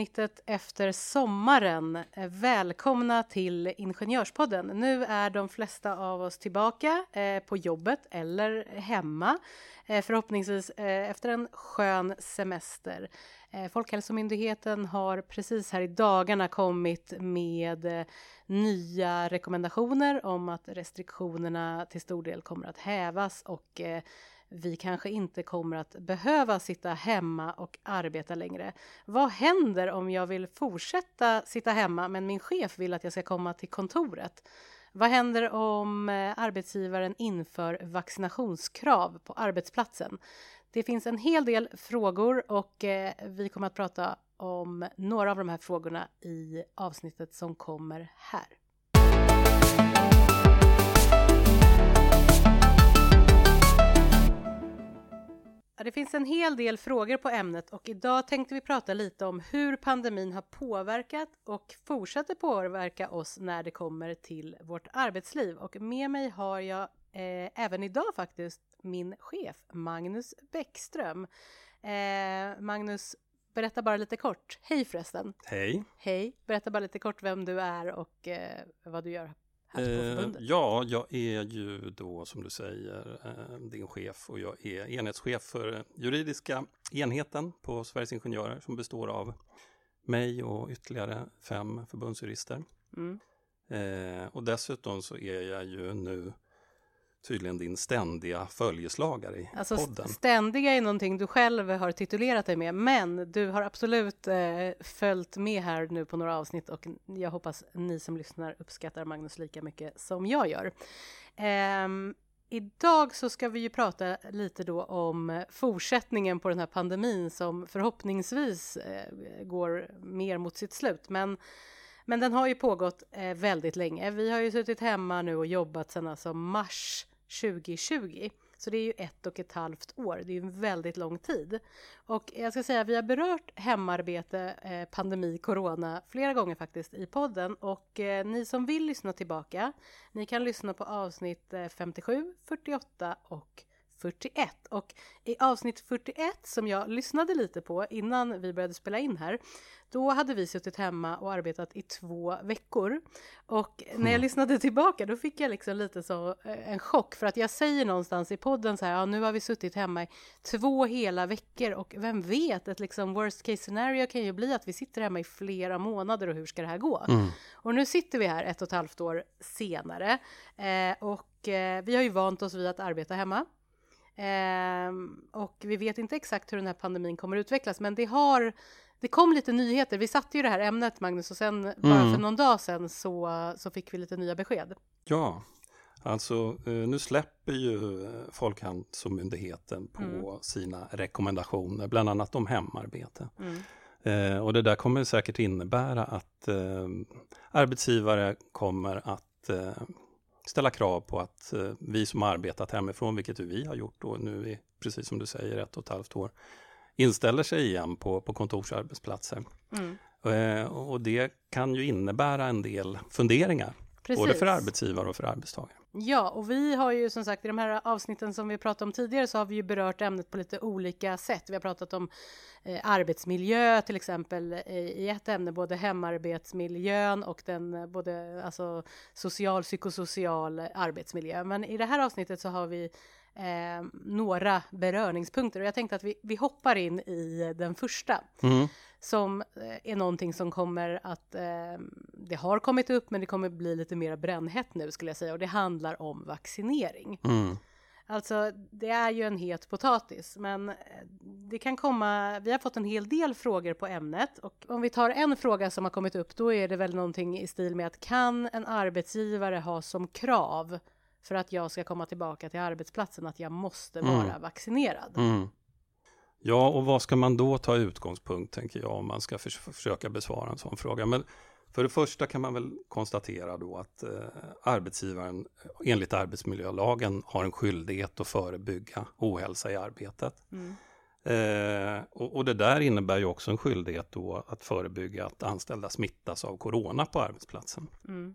Avsnittet efter sommaren. Eh, välkomna till Ingenjörspodden. Nu är de flesta av oss tillbaka eh, på jobbet eller hemma. Eh, förhoppningsvis eh, efter en skön semester. Eh, Folkhälsomyndigheten har precis här i dagarna kommit med eh, nya rekommendationer om att restriktionerna till stor del kommer att hävas och eh, vi kanske inte kommer att behöva sitta hemma och arbeta längre. Vad händer om jag vill fortsätta sitta hemma men min chef vill att jag ska komma till kontoret? Vad händer om eh, arbetsgivaren inför vaccinationskrav på arbetsplatsen? Det finns en hel del frågor och eh, vi kommer att prata om några av de här frågorna i avsnittet som kommer här. Det finns en hel del frågor på ämnet och idag tänkte vi prata lite om hur pandemin har påverkat och fortsätter påverka oss när det kommer till vårt arbetsliv. Och med mig har jag eh, även idag faktiskt min chef Magnus Bäckström. Eh, Magnus, berätta bara lite kort. Hej förresten! Hej! Hej! Berätta bara lite kort vem du är och eh, vad du gör Eh, ja, jag är ju då som du säger eh, din chef och jag är enhetschef för juridiska enheten på Sveriges Ingenjörer som består av mig och ytterligare fem förbundsjurister. Mm. Eh, och dessutom så är jag ju nu tydligen din ständiga följeslagare i Alltså podden. st- ständiga är någonting du själv har titulerat dig med, men du har absolut eh, följt med här nu på några avsnitt och jag hoppas ni som lyssnar uppskattar Magnus lika mycket som jag gör. Ehm, idag så ska vi ju prata lite då om fortsättningen på den här pandemin som förhoppningsvis eh, går mer mot sitt slut, men men den har ju pågått eh, väldigt länge. Vi har ju suttit hemma nu och jobbat sedan alltså mars 2020. Så det är ju ett och ett halvt år. Det är ju en väldigt lång tid. Och jag ska säga, vi har berört hemarbete, eh, pandemi, corona flera gånger faktiskt i podden. Och eh, ni som vill lyssna tillbaka, ni kan lyssna på avsnitt eh, 57, 48 och 41. Och i avsnitt 41 som jag lyssnade lite på innan vi började spela in här, då hade vi suttit hemma och arbetat i två veckor. Och när jag lyssnade tillbaka då fick jag liksom lite så eh, en chock för att jag säger någonstans i podden så här, ja nu har vi suttit hemma i två hela veckor och vem vet, ett liksom worst case scenario kan ju bli att vi sitter hemma i flera månader och hur ska det här gå? Och nu sitter vi här ett och ett halvt år senare eh, och eh, vi har ju vant oss vid att arbeta hemma. Ehm, och vi vet inte exakt hur den här pandemin kommer utvecklas, men det har det kom lite nyheter. Vi satte ju det här ämnet, Magnus, och sen bara Mm. för någon dag sedan så, så fick vi lite nya besked. Ja, alltså eh, nu släpper ju eh, Folkhälsomyndigheten på Mm. sina rekommendationer, bland annat om hemarbete. Mm. Eh, och det där kommer säkert innebära att eh, arbetsgivare kommer att eh, ställa krav på att eh, vi som arbetat hemifrån, vilket vi har gjort då nu i, precis som du säger, ett och ett halvt år, inställer sig igen på, på kontorsarbetsplatser. Mm. Eh, och det kan ju innebära en del funderingar, Precis. både för arbetsgivare och för arbetstagare. Ja, och vi har ju som sagt i de här avsnitten som vi pratade om tidigare så har vi ju berört ämnet på lite olika sätt. Vi har pratat om eh, arbetsmiljö till exempel i, i ett ämne, både hemarbetsmiljön och den eh, både alltså social, psykosocial arbetsmiljö. Men i det här avsnittet så har vi eh, några beröringspunkter och jag tänkte att vi, vi hoppar in i den första Mm. som eh, är någonting som kommer att, eh, det har kommit upp men det kommer bli lite mer brännhett nu skulle jag säga och det handlar om vaccinering. Mm. Alltså det är ju en het potatis men eh, det kan komma, vi har fått en hel del frågor på ämnet och om vi tar en fråga som har kommit upp då är det väl någonting i stil med att kan en arbetsgivare ha som krav för att jag ska komma tillbaka till arbetsplatsen att jag måste Mm. vara vaccinerad? Mm. Ja, och vad ska man då ta utgångspunkt, tänker jag, om man ska förs- försöka besvara en sån fråga. Men För det första kan man väl konstatera då att eh, arbetsgivaren enligt arbetsmiljölagen har en skyldighet att förebygga ohälsa i arbetet. Mm. Eh, och, och, det där innebär ju också en skyldighet då att förebygga att anställda smittas av corona på arbetsplatsen. Mm.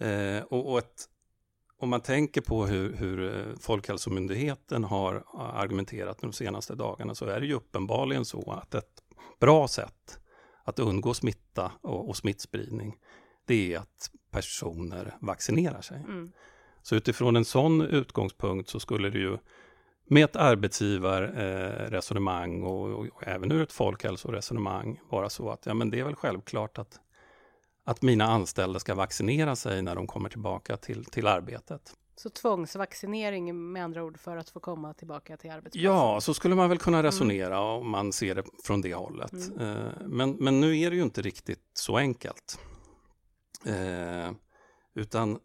Eh, och, och ett, om man tänker på hur, hur eh, Folkhälsomyndigheten har argumenterat de senaste dagarna så är det ju uppenbarligen så att ett bra sätt att undgå smitta och, och smittspridning det är att personer vaccinerar sig. Mm. Så utifrån en sån utgångspunkt så skulle det ju med ett arbetsgivarresonemang eh, och, och, även ur ett folkhälsoresonemang vara så att ja, men det är väl självklart att, att mina anställda ska vaccinera sig när de kommer tillbaka till, till arbetet. Så tvångsvaccinering med andra ord för att få komma tillbaka till arbetsplatsen? Ja, så skulle man väl kunna mm. resonera mm. om man ser det från det hållet. Mm. Eh, men, men nu är det ju inte riktigt så enkelt. Eh, utan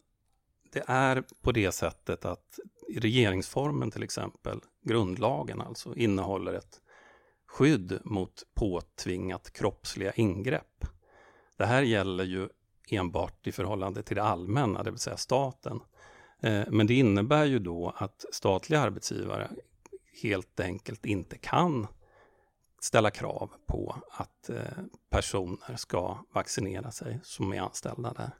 det är på det sättet att regeringsformen till exempel, grundlagen alltså, innehåller ett skydd mot påtvingat kroppsliga ingrepp. Det här gäller ju enbart i förhållande till det allmänna, det vill säga staten. Eh, men det innebär ju då att statliga arbetsgivare helt enkelt inte kan ställa krav på att eh, personer ska vaccinera sig som är anställda där.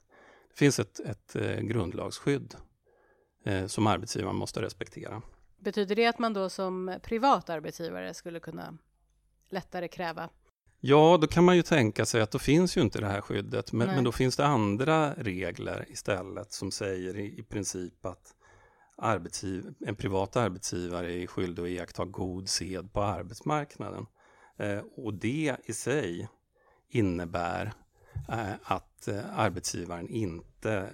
Det finns ett, ett eh, grundlagsskydd som arbetsgivaren måste respektera. Betyder det att man då som privat arbetsgivare skulle kunna lättare kräva Ja, då kan man ju tänka sig att då finns ju inte det här skyddet, men, men då finns det andra regler istället som säger i, i princip att arbetsgiv, en privat arbetsgivare är skyldig att iaktta god sed på arbetsmarknaden. Eh, och det i sig innebär eh, att eh, arbetsgivaren inte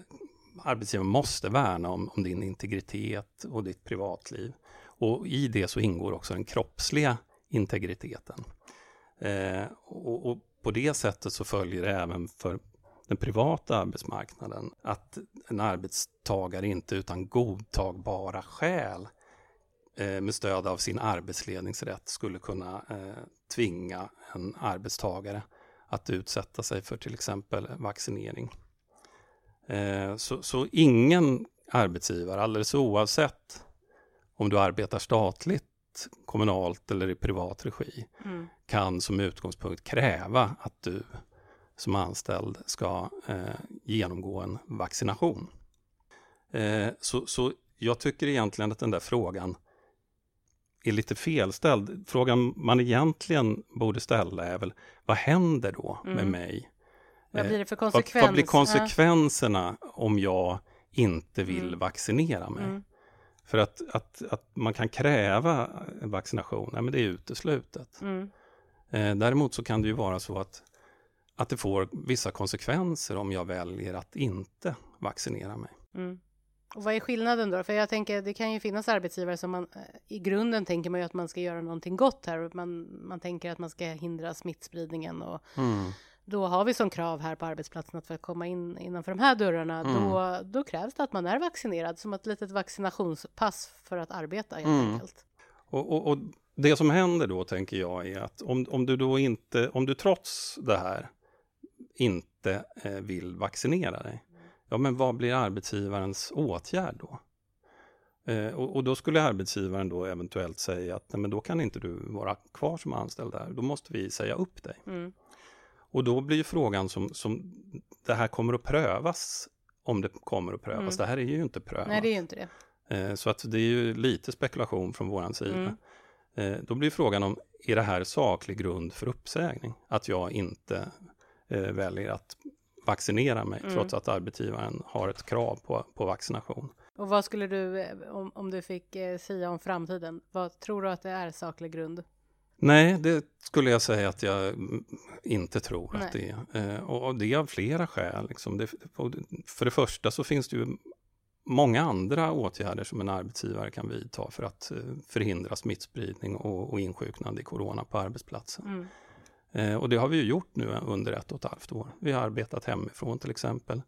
arbetsgivaren måste värna om, om, din integritet och ditt privatliv. Och i det så ingår också den kroppsliga integriteten. Eh, och, och, på det sättet så följer det även för den privata arbetsmarknaden att en arbetstagare inte utan godtagbara skäl eh, med stöd av sin arbetsledningsrätt skulle kunna eh, tvinga en arbetstagare att utsätta sig för till exempel vaccinering. Eh, så, så ingen arbetsgivare, alldeles oavsett om du arbetar statligt kommunalt eller i privat regi mm. kan som utgångspunkt kräva att du som anställd ska eh, genomgå en vaccination. Eh, så, så jag tycker egentligen att den där frågan är lite felställd. Frågan man egentligen borde ställa är väl, vad händer då med mm. mig? Vad blir det för konsekvens? Vad, vad blir konsekvenserna om jag inte vill mm. vaccinera mig? Mm. För att, att, att man kan kräva vaccination, nej, men det är uteslutet. Mm. Eh, däremot så kan det ju vara så att, att det får vissa konsekvenser om jag väljer att inte vaccinera mig. Mm. Och vad är skillnaden då? För jag tänker, det kan ju finnas arbetsgivare som man eh, i grunden tänker man ju att man ska göra någonting gott här. Man, man tänker att man ska hindra smittspridningen och mm då har vi som krav här på arbetsplatsen att för att komma in innanför de här dörrarna, mm. då, då krävs det att man är vaccinerad som ett litet vaccinationspass för att arbeta helt mm. enkelt. Och, och, och, det som händer då tänker jag är att om, om du då inte, om du trots det här inte eh, vill vaccinera dig, ja men vad blir arbetsgivarens åtgärd då? Eh, och, och, då skulle arbetsgivaren då eventuellt säga att nej, men då kan inte du vara kvar som anställd där, då måste vi säga upp dig. Mm. Och då blir frågan som, som det här kommer att prövas, om det kommer att prövas. Mm. Det här är ju inte prövat. Nej, det är ju inte det. Eh, så att det är ju lite spekulation från våran sida. Mm. Eh, då blir frågan om, är det här saklig grund för uppsägning? Att jag inte eh, väljer att vaccinera mig mm. trots att arbetsgivaren har ett krav på, på vaccination. Och vad skulle du, om, om du fick eh, säga om framtiden, vad tror du att det är saklig grund? Nej, det skulle jag säga att jag inte tror Nej. att det är. Eh, och det är av flera skäl. Liksom. För det första så finns det ju många andra åtgärder som en arbetsgivare kan vidta för att eh, förhindra smittspridning och, insjuknande i corona på arbetsplatsen. Mm. Eh, och det har vi ju gjort nu under ett och ett halvt år. Vi har arbetat hemifrån till exempel.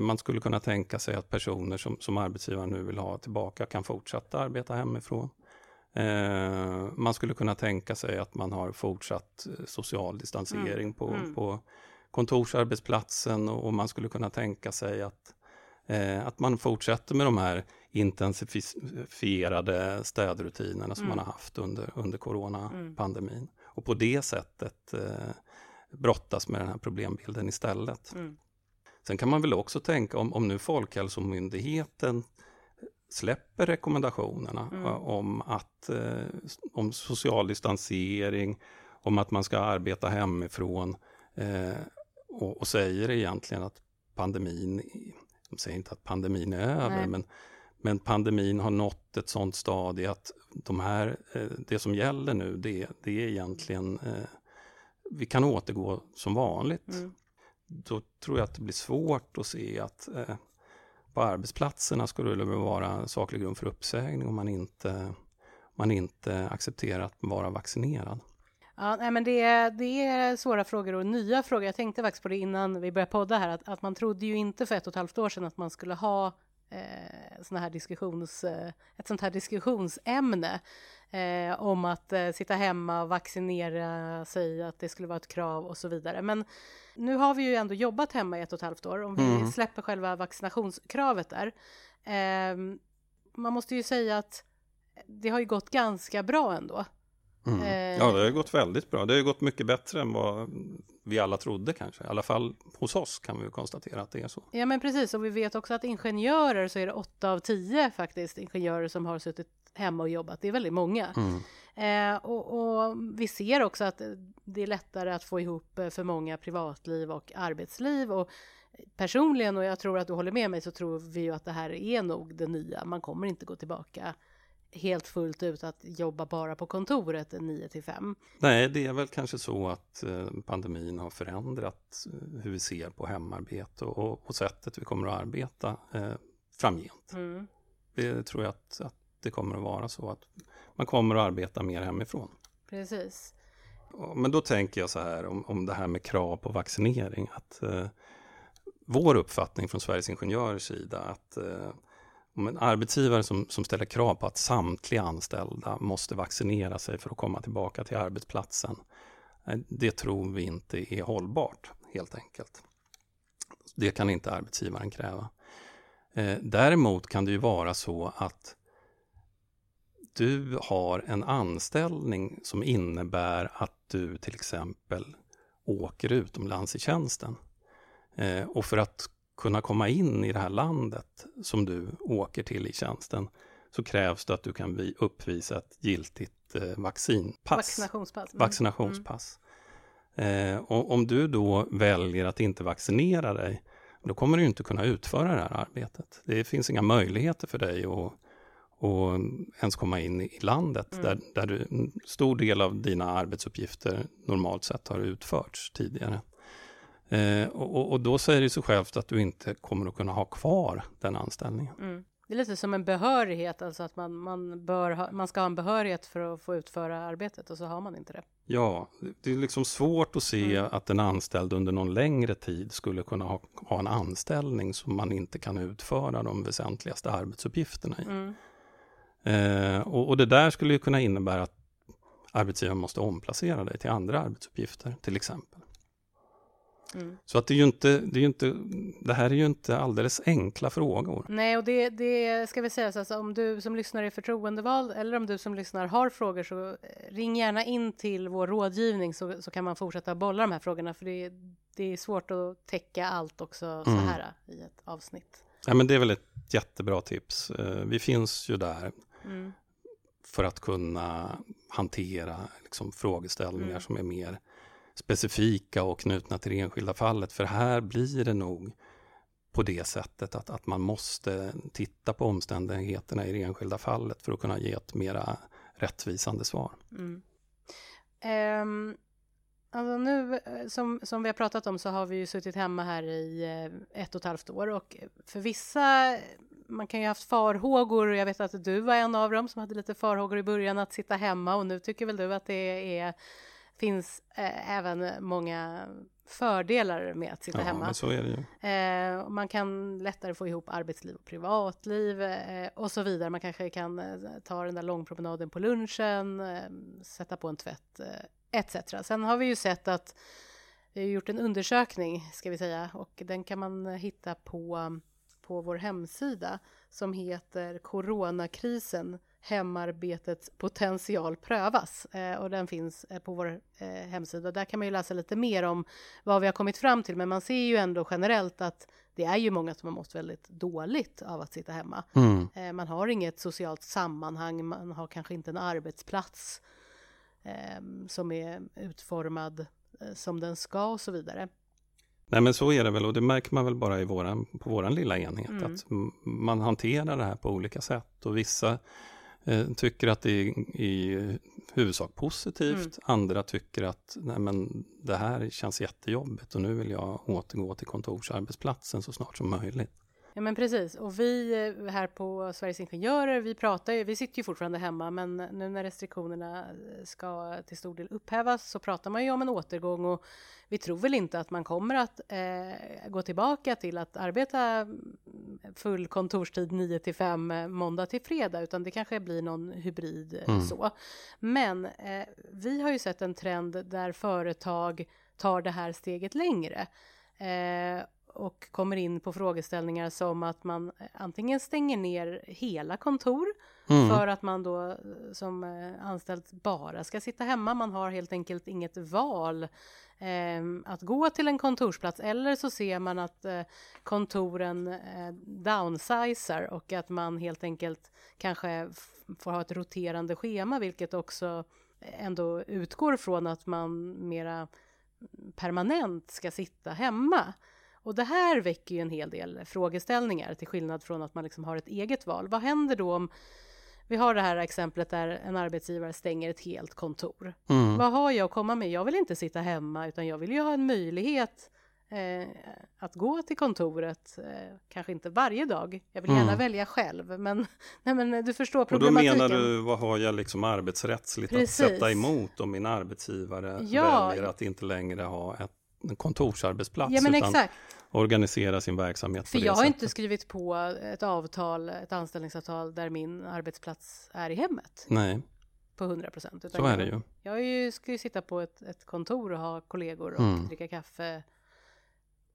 Man skulle kunna tänka sig att personer som, som arbetsgivaren nu vill ha tillbaka kan fortsätta arbeta hemifrån. Eh, man skulle kunna tänka sig att man har fortsatt eh, social distansering mm. På, mm. på kontorsarbetsplatsen och man skulle kunna tänka sig att, eh, att man fortsätter med de här intensifierade stödrutinerna som mm. man har haft under, under coronapandemin. Mm. Och på det sättet eh, brottas med den här problembilden istället. Mm. Sen kan man väl också tänka om, om nu Folkhälsomyndigheten släpper rekommendationerna mm. om, att, eh, om social distansering, om att man ska arbeta hemifrån eh, och, och, säger egentligen att pandemin, de säger inte att pandemin är över, men, men pandemin har nått ett sånt stadie att de här, eh, det som gäller nu, det, det är egentligen, eh, vi kan återgå som vanligt. Mm. Då tror jag att det blir svårt att se att eh, på arbetsplatserna skulle det vara saklig grund för uppsägning om man inte, man inte accepterar att vara vaccinerad. Ja, nej, men det, är, det är svåra frågor och nya frågor. Jag tänkte faktiskt på det innan vi började podda här, att, att man trodde ju inte för ett och ett halvt år sedan att man skulle ha eh, såna här diskussions, eh, ett sånt här diskussionsämne eh, om att eh, sitta hemma och vaccinera sig, att det skulle vara ett krav och så vidare. Men nu har vi ju ändå jobbat hemma i ett och ett halvt år, om vi mm. släpper själva vaccinationskravet där. Ehm, man måste ju säga att det har ju gått ganska bra ändå. Mm. Eh, ja, det har gått väldigt bra. Det har gått mycket bättre än vad vi alla trodde kanske. I alla fall hos oss kan vi konstatera att det är så. Ja, men precis. Och vi vet också att ingenjörer så är det åtta av tio faktiskt ingenjörer som har suttit hemma och jobbat. Det är väldigt många. Mm. Eh, och, och, vi ser också att det är lättare att få ihop eh, för många privatliv och arbetsliv. Och personligen, och jag tror att du håller med mig, så tror vi ju att det här är nog det nya. Man kommer inte gå tillbaka helt fullt ut att jobba bara på kontoret 9 till 5. Nej, det är väl kanske så att eh, pandemin har förändrat eh, hur vi ser på hemarbete och, och sättet vi kommer att arbeta eh, framgent. Mm. Det tror jag att, att det kommer att vara så att man kommer att arbeta mer hemifrån. Precis. Men då tänker jag så här om, om det här med krav på vaccinering. att eh, Vår uppfattning från Sveriges Ingenjörers sida att eh, om en arbetsgivare som, som ställer krav på att samtliga anställda måste vaccinera sig för att komma tillbaka till arbetsplatsen. Eh, det tror vi inte är hållbart, helt enkelt. Det kan inte arbetsgivaren kräva. Eh, däremot kan det ju vara så att du har en anställning som innebär att du till exempel åker utomlands i tjänsten. Eh, och för att kunna komma in i det här landet som du åker till i tjänsten så krävs det att du kan uppvisa ett giltigt eh, vaccinpass. Vaccinationspass. Mm. Vaccinationspass. Eh, och om du då väljer att inte vaccinera dig, då kommer du inte kunna utföra det här arbetet. Det finns inga möjligheter för dig att och ens komma in i landet mm. där, där du, en stor del av dina arbetsuppgifter normalt sett har utförts tidigare. Eh, och, och, då säger det sig självt att du inte kommer att kunna ha kvar den anställningen. Mm. Det är lite som en behörighet, alltså att man, man, bör ha, man ska ha en behörighet för att få utföra arbetet och så har man inte det. Ja, det är liksom svårt att se mm. att en anställd under någon längre tid skulle kunna ha, ha, en anställning som man inte kan utföra de väsentligaste arbetsuppgifterna i. Mm. Eh, och, och, det där skulle ju kunna innebära att arbetsgivaren måste omplacera dig till andra arbetsuppgifter, till exempel. Mm. Så att det är ju inte, det är inte, det här är ju inte alldeles enkla frågor. Nej, och det, det ska vi säga, så alltså, om du som lyssnar är förtroendevald eller om du som lyssnar har frågor så ring gärna in till vår rådgivning så, så kan man fortsätta bolla de här frågorna för det, det är svårt att täcka allt också så mm. här i ett avsnitt. Ja, men det är väl ett jättebra tips. Eh, vi finns ju där mm. för att kunna hantera liksom, frågeställningar mm. som är mer specifika och knutna till det enskilda fallet. För här blir det nog på det sättet att, att man måste titta på omständigheterna i det enskilda fallet för att kunna ge ett mera rättvisande svar. Mm. Um, alltså nu, eh, som, som vi har pratat om, så har vi ju suttit hemma här i eh, ett och ett halvt år och för vissa man kan ju ha haft farhågor, och jag vet att du var en av dem som hade lite farhågor i början att sitta hemma och nu tycker väl du att det är finns eh, även många fördelar med att sitta ja, hemma. Eh, man kan lättare få ihop arbetsliv och privatliv eh, och så vidare. Man kanske kan eh, ta den där långpromenaden på lunchen, eh, sätta på en tvätt eh, etc. Sen har vi ju sett att vi har gjort en undersökning, ska vi säga, och den kan man hitta på, på vår hemsida som heter Coronakrisen hemarbetets potential prövas eh, och den finns eh, på vår eh, hemsida. Där kan man ju läsa lite mer om vad vi har kommit fram till, men man ser ju ändå generellt att det är ju många som har mått väldigt dåligt av att sitta hemma. Mm. Man har inget socialt sammanhang, man har kanske inte en arbetsplats som är utformad som den ska och så vidare. Nej men så är det väl och det märker man väl bara i våran, på våran lilla enhet mm. att man hanterar det här på olika sätt och vissa tycker att det är i huvudsak positivt, mm. andra tycker att nej men det här känns jättejobbigt och nu vill jag återgå till kontorsarbetsplatsen så snart som möjligt. Ja men precis och vi eh, här på Sveriges Ingenjörer vi pratar ju, vi sitter ju fortfarande hemma men nu när restriktionerna ska till stor del upphävas så pratar man ju om en återgång och vi tror väl inte att man kommer att eh, gå tillbaka till att arbeta full kontorstid 9 till 5 eh, måndag till fredag utan det kanske blir någon hybrid eh, mm. så. Men eh, vi har ju sett en trend där företag tar det här steget längre. Eh, och kommer in på frågeställningar som att man eh, antingen stänger ner hela kontor mm. för att man då eh, som eh, anställd bara ska sitta hemma. Man har helt enkelt inget val eh, att gå till en kontorsplats eller så ser man att eh, kontoren eh, downsizar och att man helt enkelt kanske får ha ett roterande schema vilket också ändå utgår från att man mera permanent ska sitta hemma. Och det här väcker ju en hel del frågeställningar till skillnad från att man liksom har ett eget val. Vad händer då om vi har det här exemplet där en arbetsgivare stänger ett helt kontor. Mm. Vad har jag att komma med? Jag vill inte sitta hemma utan jag vill ju ha en möjlighet eh, att gå till kontoret, eh, kanske inte varje dag. Jag vill gärna mm. välja själv, men, nej, men du förstår problematiken. Och då menar du, vad har jag liksom arbetsrättsligt Precis. att sätta emot om min arbetsgivare ja. väljer att inte längre ha ett en kontorsarbetsplats. Ja, men utan exakt. organisera sin verksamhet För jag har inte skrivit på ett avtal, ett anställningsavtal där min arbetsplats är i hemmet. Nej. På 100 procent. Så är det ju. Jag ju, ska ju sitta på ett, ett kontor och ha kollegor och mm. dricka kaffe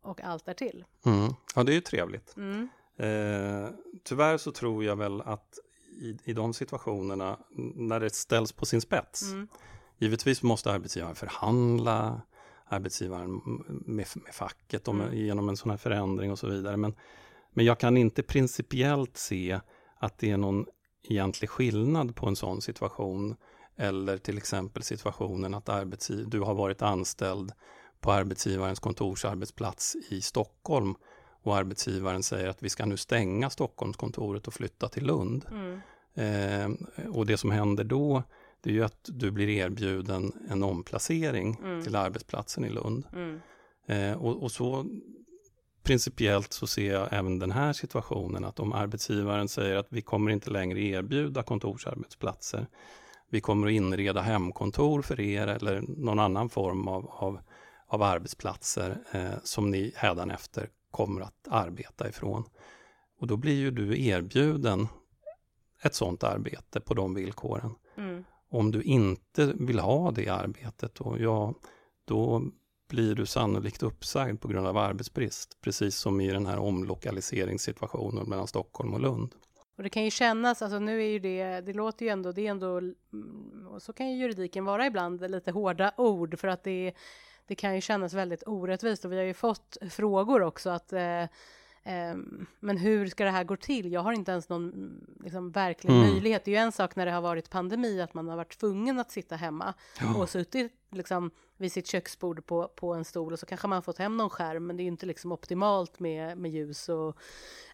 och allt därtill. Mm. Ja, det är ju trevligt. Mm. Eh, tyvärr så tror jag väl att i, i de situationerna när det ställs på sin spets. Mm. Givetvis måste arbetsgivaren förhandla, arbetsgivaren med, med facket om, mm. genom en sån här förändring och så vidare. Men, men jag kan inte principiellt se att det är någon egentlig skillnad på en sån situation eller till exempel situationen att du har varit anställd på arbetsgivarens kontorsarbetsplats i Stockholm och arbetsgivaren säger att vi ska nu stänga Stockholmskontoret och flytta till Lund. Mm. Eh, och det som händer då det är ju att du blir erbjuden en omplacering mm. till arbetsplatsen i Lund. Mm. Eh, och, och, så principiellt så ser jag även den här situationen att om arbetsgivaren säger att vi kommer inte längre erbjuda kontorsarbetsplatser. Vi kommer att inreda hemkontor för er eller någon annan form av, av, av arbetsplatser eh, som ni hädanefter kommer att arbeta ifrån. Och då blir ju du erbjuden ett sådant arbete på de villkoren. Om du inte vill ha det arbetet, och ja, då blir du sannolikt uppsagd på grund av arbetsbrist, precis som i den här omlokaliseringssituationen mellan Stockholm och Lund. Och det kan ju kännas, alltså nu är ju det, det låter ju ändå, det är ändå, mm, och så kan ju juridiken vara ibland lite hårda ord för att det, det kan ju kännas väldigt orättvist och vi har ju fått frågor också att eh, men hur ska det här gå till? Jag har inte ens någon liksom, verklig mm. möjlighet. Det är ju en sak när det har varit pandemi, att man har varit tvungen att sitta hemma ja. och suttit liksom, vid sitt köksbord på, på en stol och så kanske man fått hem någon skärm, men det är ju inte liksom optimalt med, med ljus och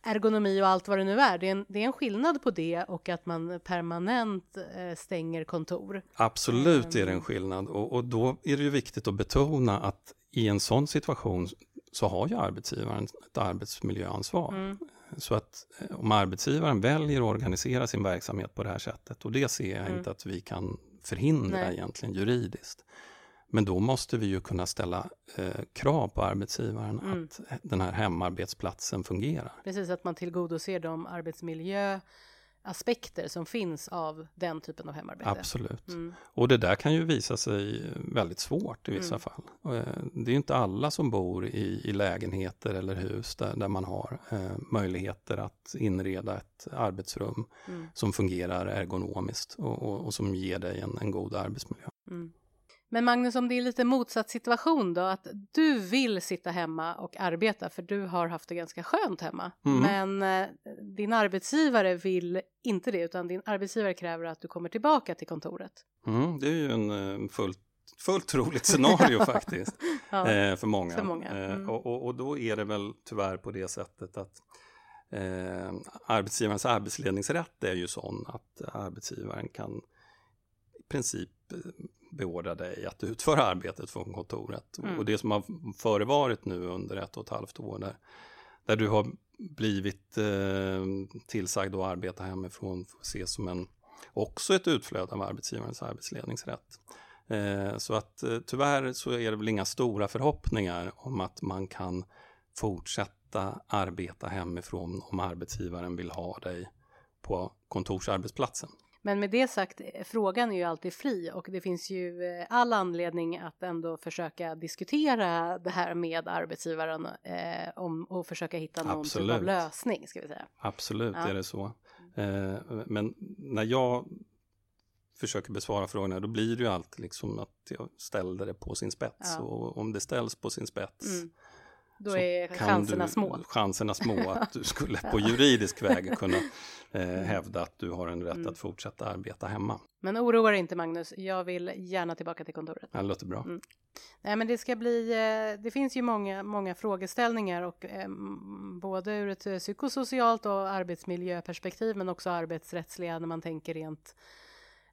ergonomi och allt vad det nu är. Det är en, det är en skillnad på det och att man permanent eh, stänger kontor. Absolut är det en ehm. skillnad och, och då är det ju viktigt att betona att i en sån situation så har ju arbetsgivaren ett arbetsmiljöansvar. Mm. Så att eh, om arbetsgivaren väljer att organisera sin verksamhet på det här sättet och det ser jag mm. inte att vi kan förhindra Nej. egentligen juridiskt. Men då måste vi ju kunna ställa eh, krav på arbetsgivaren mm. att den här hemarbetsplatsen fungerar. Precis, att man tillgodoser de arbetsmiljö aspekter som finns av den typen av hemarbete. Absolut. Mm. Och det där kan ju visa sig väldigt svårt i vissa Mm. fall. Eh, Det är ju inte alla som bor i, i lägenheter eller hus där, där man har eh, möjligheter att inreda ett arbetsrum Mm. som fungerar ergonomiskt och, och, och som ger dig en, en god arbetsmiljö. Mm. Men Magnus, om det är lite motsatt situation då, att du vill sitta hemma och arbeta för du har haft det ganska skönt hemma, Mm. men eh, din arbetsgivare vill inte det, utan din arbetsgivare kräver att du kommer tillbaka till kontoret. Mm, det är ju en eh, fullt, fullt troligt scenario faktiskt. Ja. eh, för många. För många, Eh, mm. och, och, och då är det väl tyvärr på det sättet att eh, arbetsgivarens arbetsledningsrätt är ju sån att arbetsgivaren kan i princip eh, beordra dig att utföra arbetet från kontoret. Mm. Och det som har förevarit nu under ett och ett halvt år där, där du har blivit eh, tillsagd att arbeta hemifrån får ses som en, också ett utflöde av arbetsgivarens arbetsledningsrätt. Eh, så att eh, tyvärr så är det väl inga stora förhoppningar om att man kan fortsätta arbeta hemifrån om arbetsgivaren vill ha dig på kontorsarbetsplatsen. Men med det sagt, eh, frågan är ju alltid fri och det finns ju eh, all anledning att ändå försöka diskutera det här med arbetsgivaren eh, om, och försöka hitta någon typ av Absolut. lösning, ska vi säga. Absolut Ja. är det så. Eh, men när jag försöker besvara frågorna då blir det ju alltid liksom att jag ställer det på sin spets. Ja. Och om det ställs på sin spets Mm. Då är chanserna du, små. chanserna små att du skulle på juridisk väg kunna eh, hävda att du har en rätt Mm. att fortsätta arbeta hemma. Men oroa dig inte Magnus, jag vill gärna tillbaka till kontoret. Det låter bra. Mm. Nej men det ska bli, eh, det finns ju många, många frågeställningar och eh, både ur ett psykosocialt och arbetsmiljöperspektiv men också arbetsrättsliga när man tänker rent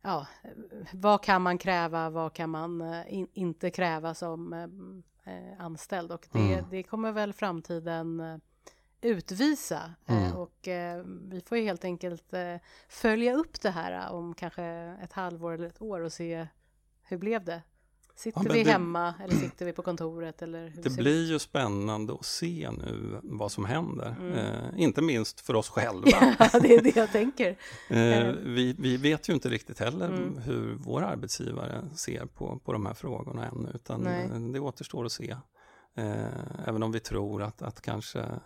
Ja, vad kan man kräva, vad kan man eh, in, inte kräva som eh, eh, anställd och det, Mm. det kommer väl framtiden eh, utvisa Mm. och eh, vi får ju helt enkelt eh, följa upp det här om kanske ett halvår eller ett år och se hur blev det? Sitter Ja, vi det- hemma eller sitter vi på kontoret eller Det blir ju spännande att se nu vad som händer. Mm. Eh, inte minst för oss själva. Ja, det är det jag tänker. Eh, vi, vi vet ju inte riktigt heller Mm. hur vår arbetsgivare ser på, på de här frågorna ännu, utan Nej. eh, det återstår att se. Eh, även om vi tror att, att kanske eh,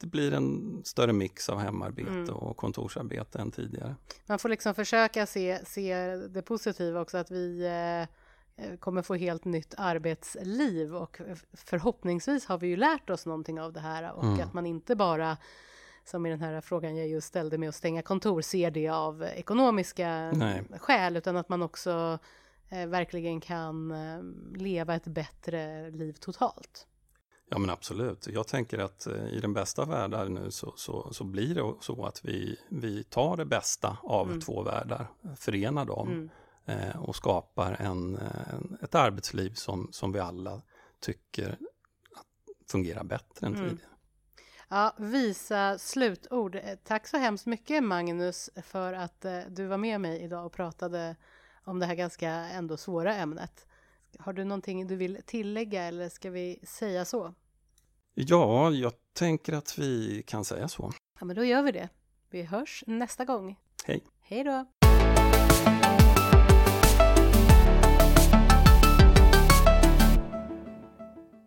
det blir en större mix av hemarbete Mm. och kontorsarbete än tidigare. Man får liksom försöka se, se det positiva också att vi eh, kommer få helt nytt arbetsliv och förhoppningsvis har vi ju lärt oss någonting av det här och Mm. att man inte bara som i den här frågan jag just ställde med att stänga kontor ser det av ekonomiska Nej. skäl utan att man också eh, verkligen kan eh, leva ett bättre liv totalt. Ja men absolut. Jag tänker att eh, i den bästa världen nu så, så, så blir det så att vi, vi tar det bästa av Mm. två världar, förenar dem Mm. Eh, och skapar en, en, ett arbetsliv som, som vi alla tycker fungerar bättre än Mm. tidigare. Ja, visa slutord. Eh, Tack så hemskt mycket Magnus för att eh, du var med mig idag och pratade om det här ganska ändå svåra ämnet. Har du någonting du vill tillägga eller ska vi säga så? Ja, jag tänker att vi kan säga så. Ja, men då gör vi det. Vi hörs nästa gång. Hej. Hej då!